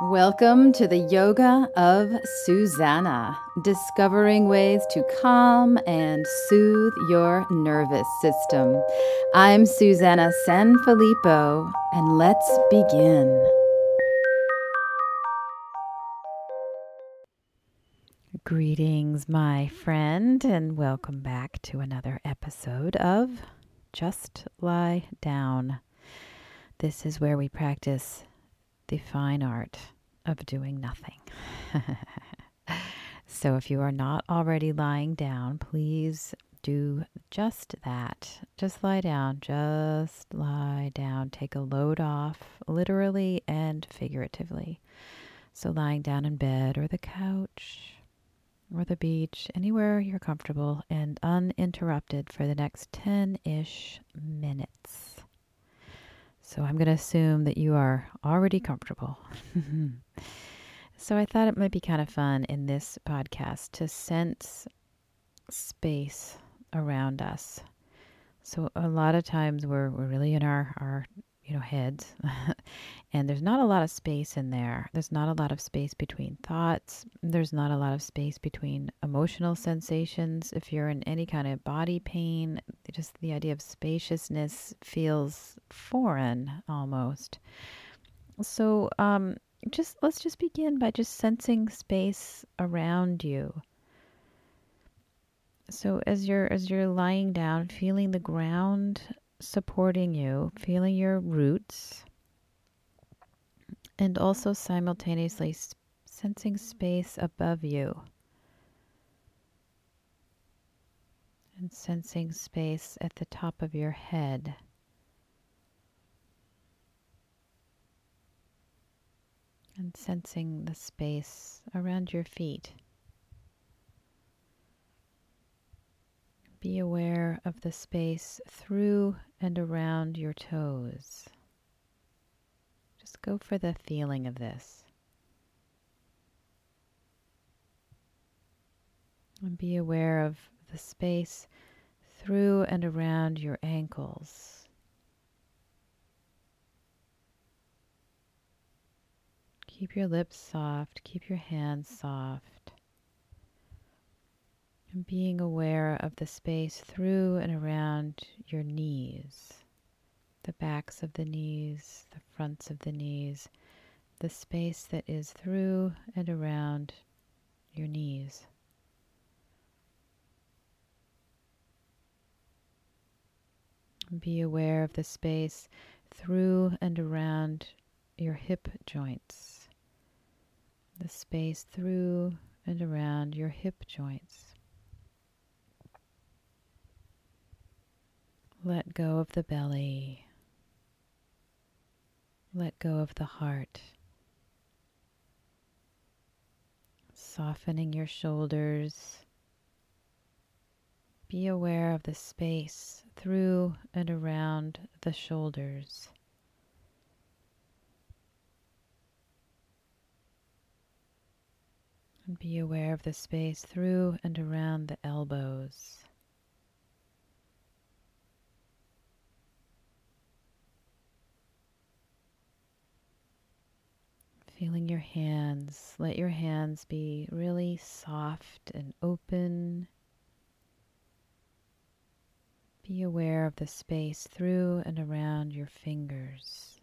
Welcome to the Yoga of Susanna, discovering ways to calm and soothe your nervous system. I'm Susanna Sanfilippo, and let's begin. Greetings, my friend, and welcome back to another episode of Just Lie Down. This is where we practice the fine art of doing nothing. so if you are not already lying down, please do just that. Just lie down. Just lie down. Take a load off, literally and figuratively. So lying down in bed or the couch or the beach, anywhere you're comfortable and uninterrupted for the next 10 ish minutes. So I'm going to assume that you are already comfortable. so I thought it might be kind of fun in this podcast to sense space around us. So a lot of times we're we're really in our our you know heads. And there's not a lot of space in there. There's not a lot of space between thoughts. There's not a lot of space between emotional sensations. If you're in any kind of body pain just the idea of spaciousness feels foreign almost. So um just let's just begin by just sensing space around you. So as you're as you're lying down feeling the ground supporting you, feeling your roots, and also simultaneously sensing space above you. And sensing space at the top of your head. And sensing the space around your feet. Be aware of the space through and around your toes. Just go for the feeling of this. And be aware of the space through and around your ankles. Keep your lips soft, keep your hands soft. And being aware of the space through and around your knees, the backs of the knees, the fronts of the knees, the space that is through and around your knees. Be aware of the space through and around your hip joints, the space through and around your hip joints. Let go of the belly. Let go of the heart. Softening your shoulders. Be aware of the space through and around the shoulders. And be aware of the space through and around the elbows. Feeling your hands. Let your hands be really soft and open. Be aware of the space through and around your fingers.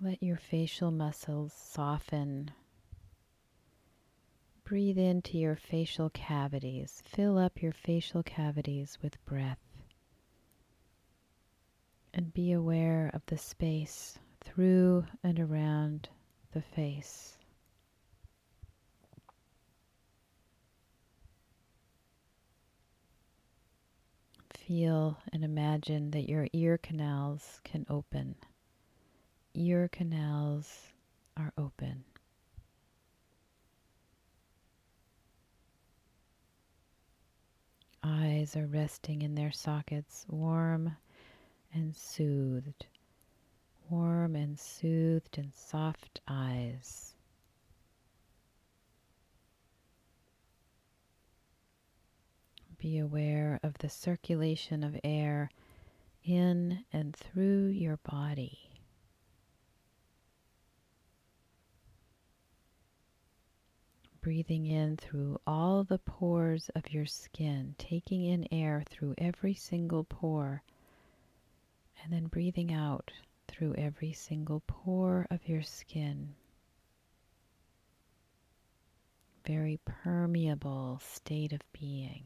Let your facial muscles soften. Breathe into your facial cavities. Fill up your facial cavities with breath and be aware of the space through and around the face. Feel and imagine that your ear canals can open. Ear canals are open. Eyes are resting in their sockets, warm and soothed, warm and soothed and soft eyes. be aware of the circulation of air in and through your body. Breathing in through all the pores of your skin, taking in air through every single pore, and then breathing out through every single pore of your skin. Very permeable state of being.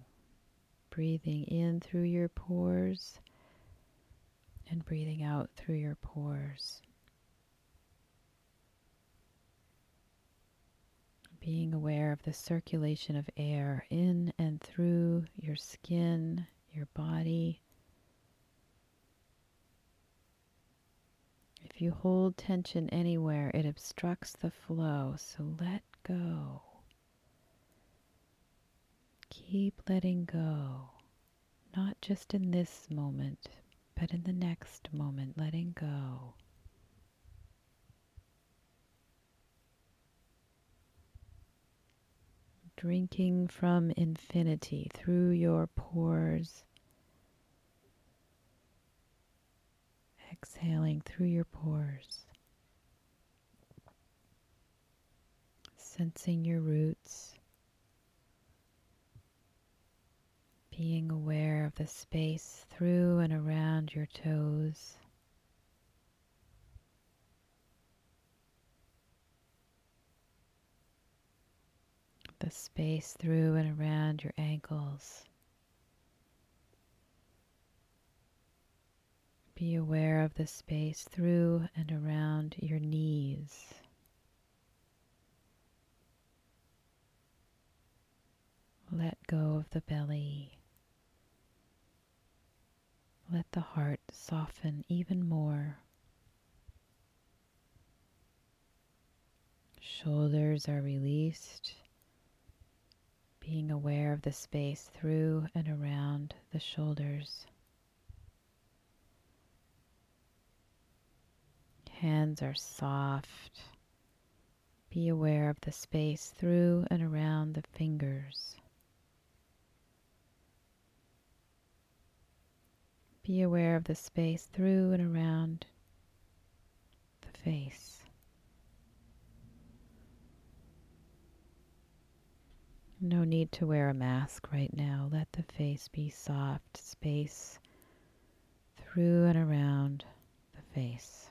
Breathing in through your pores and breathing out through your pores. Being aware of the circulation of air in and through your skin, your body. If you hold tension anywhere, it obstructs the flow, so let go. Keep letting go, not just in this moment, but in the next moment, letting go. Drinking from infinity through your pores. Exhaling through your pores. Sensing your roots. being aware of the space through and around your toes. The space through and around your ankles. Be aware of the space through and around your knees. Let go of the belly. Let the heart soften even more. Shoulders are released, being aware of the space through and around the shoulders. Hands are soft. Be aware of the space through and around the fingers. Be aware of the space through and around the face. No need to wear a mask right now. Let the face be soft, space through and around the face.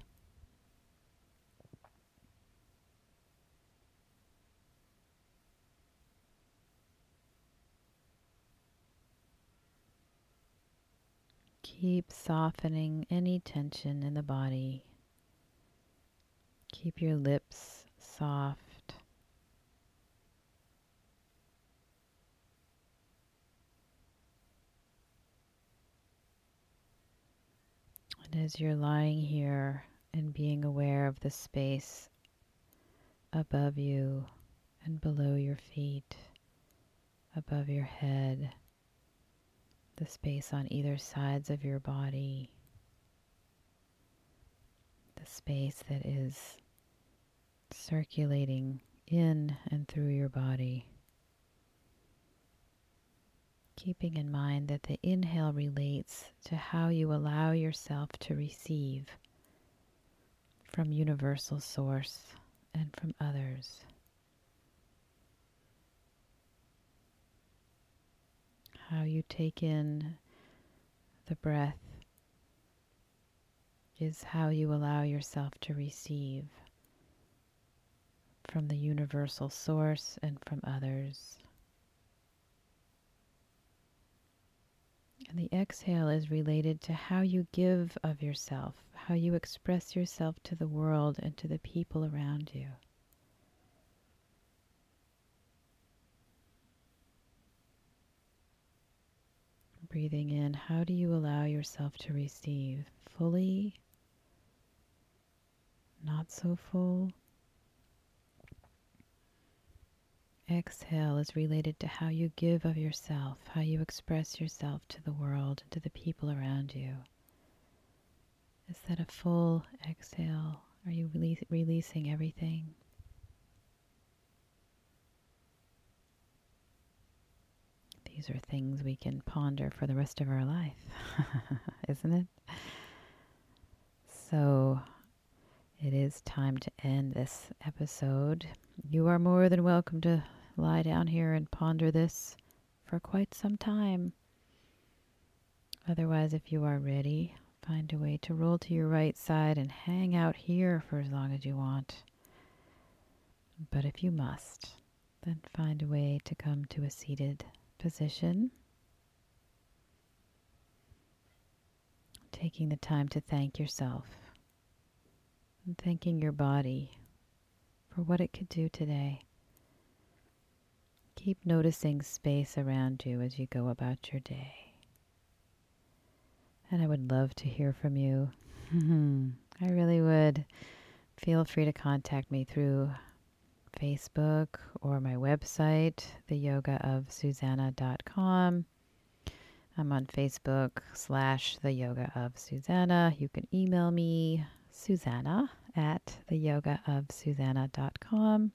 Keep softening any tension in the body. Keep your lips soft. And as you're lying here and being aware of the space above you and below your feet, above your head, the space on either sides of your body, the space that is circulating in and through your body. Keeping in mind that the inhale relates to how you allow yourself to receive from universal source and from others. How you take in the breath is how you allow yourself to receive from the universal source and from others. And the exhale is related to how you give of yourself, how you express yourself to the world and to the people around you. Breathing in, how do you allow yourself to receive? Fully? Not so full? Exhale is related to how you give of yourself, how you express yourself to the world to the people around you. Is that a full exhale? Are you release, releasing everything? These are things we can ponder for the rest of our life, isn't it? So it is time to end this episode. You are more than welcome to lie down here and ponder this for quite some time. Otherwise, if you are ready, find a way to roll to your right side and hang out here for as long as you want. But if you must, then find a way to come to a seated position. Taking the time to thank yourself and thanking your body for what it could do today. Keep noticing space around you as you go about your day. And I would love to hear from you. I really would. Feel free to contact me through Facebook or my website, theyogaofsusanna.com. I'm on Facebook slash the yoga of Susanna. You can email me, Susanna at theyogaofsusanna.com.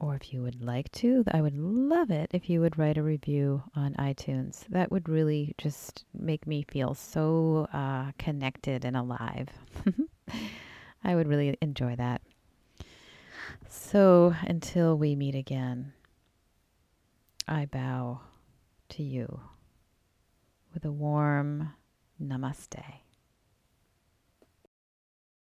Or if you would like to, I would love it if you would write a review on iTunes. That would really just make me feel so uh, connected and alive. I would really enjoy that. So until we meet again, I bow to you with a warm namaste.